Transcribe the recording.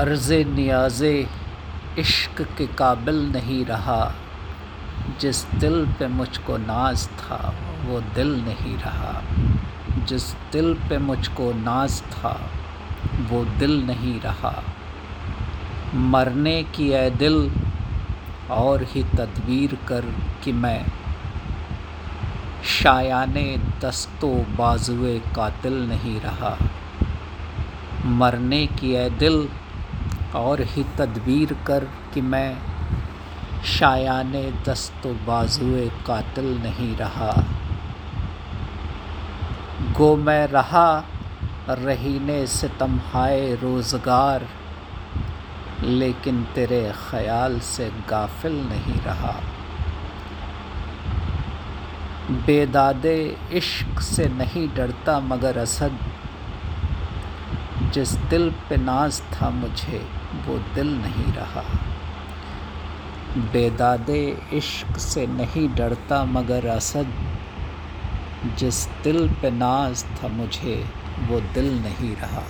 अर्ज़ नियाज़ इश्क के काबिल नहीं रहा। जिस दिल पे मुझको नाज था, वो दिल नहीं रहा। जिस दिल पे मुझको नाज था, वो दिल नहीं रहा। मरने की ए दिल, और ही तदबीर कर कि मैं शायाने दस्तो बाजुए कातिल नहीं रहा। मरने की ए दिल और ही तदबीर कर कि मैं शायान दस्त बाजुए कातिल नहीं रहा। गो मैं रहा रहीने सितम हाय रोज़गार, लेकिन तेरे ख़याल से गाफिल नहीं रहा। बेदादे इश्क से नहीं डरता मगर असद जिस दिल पे नाज था मुझे, वो दिल नहीं रहा। बेदादे इश्क से नहीं डरता मगर असद। जिस दिल पे नाज था मुझे, वो दिल नहीं रहा।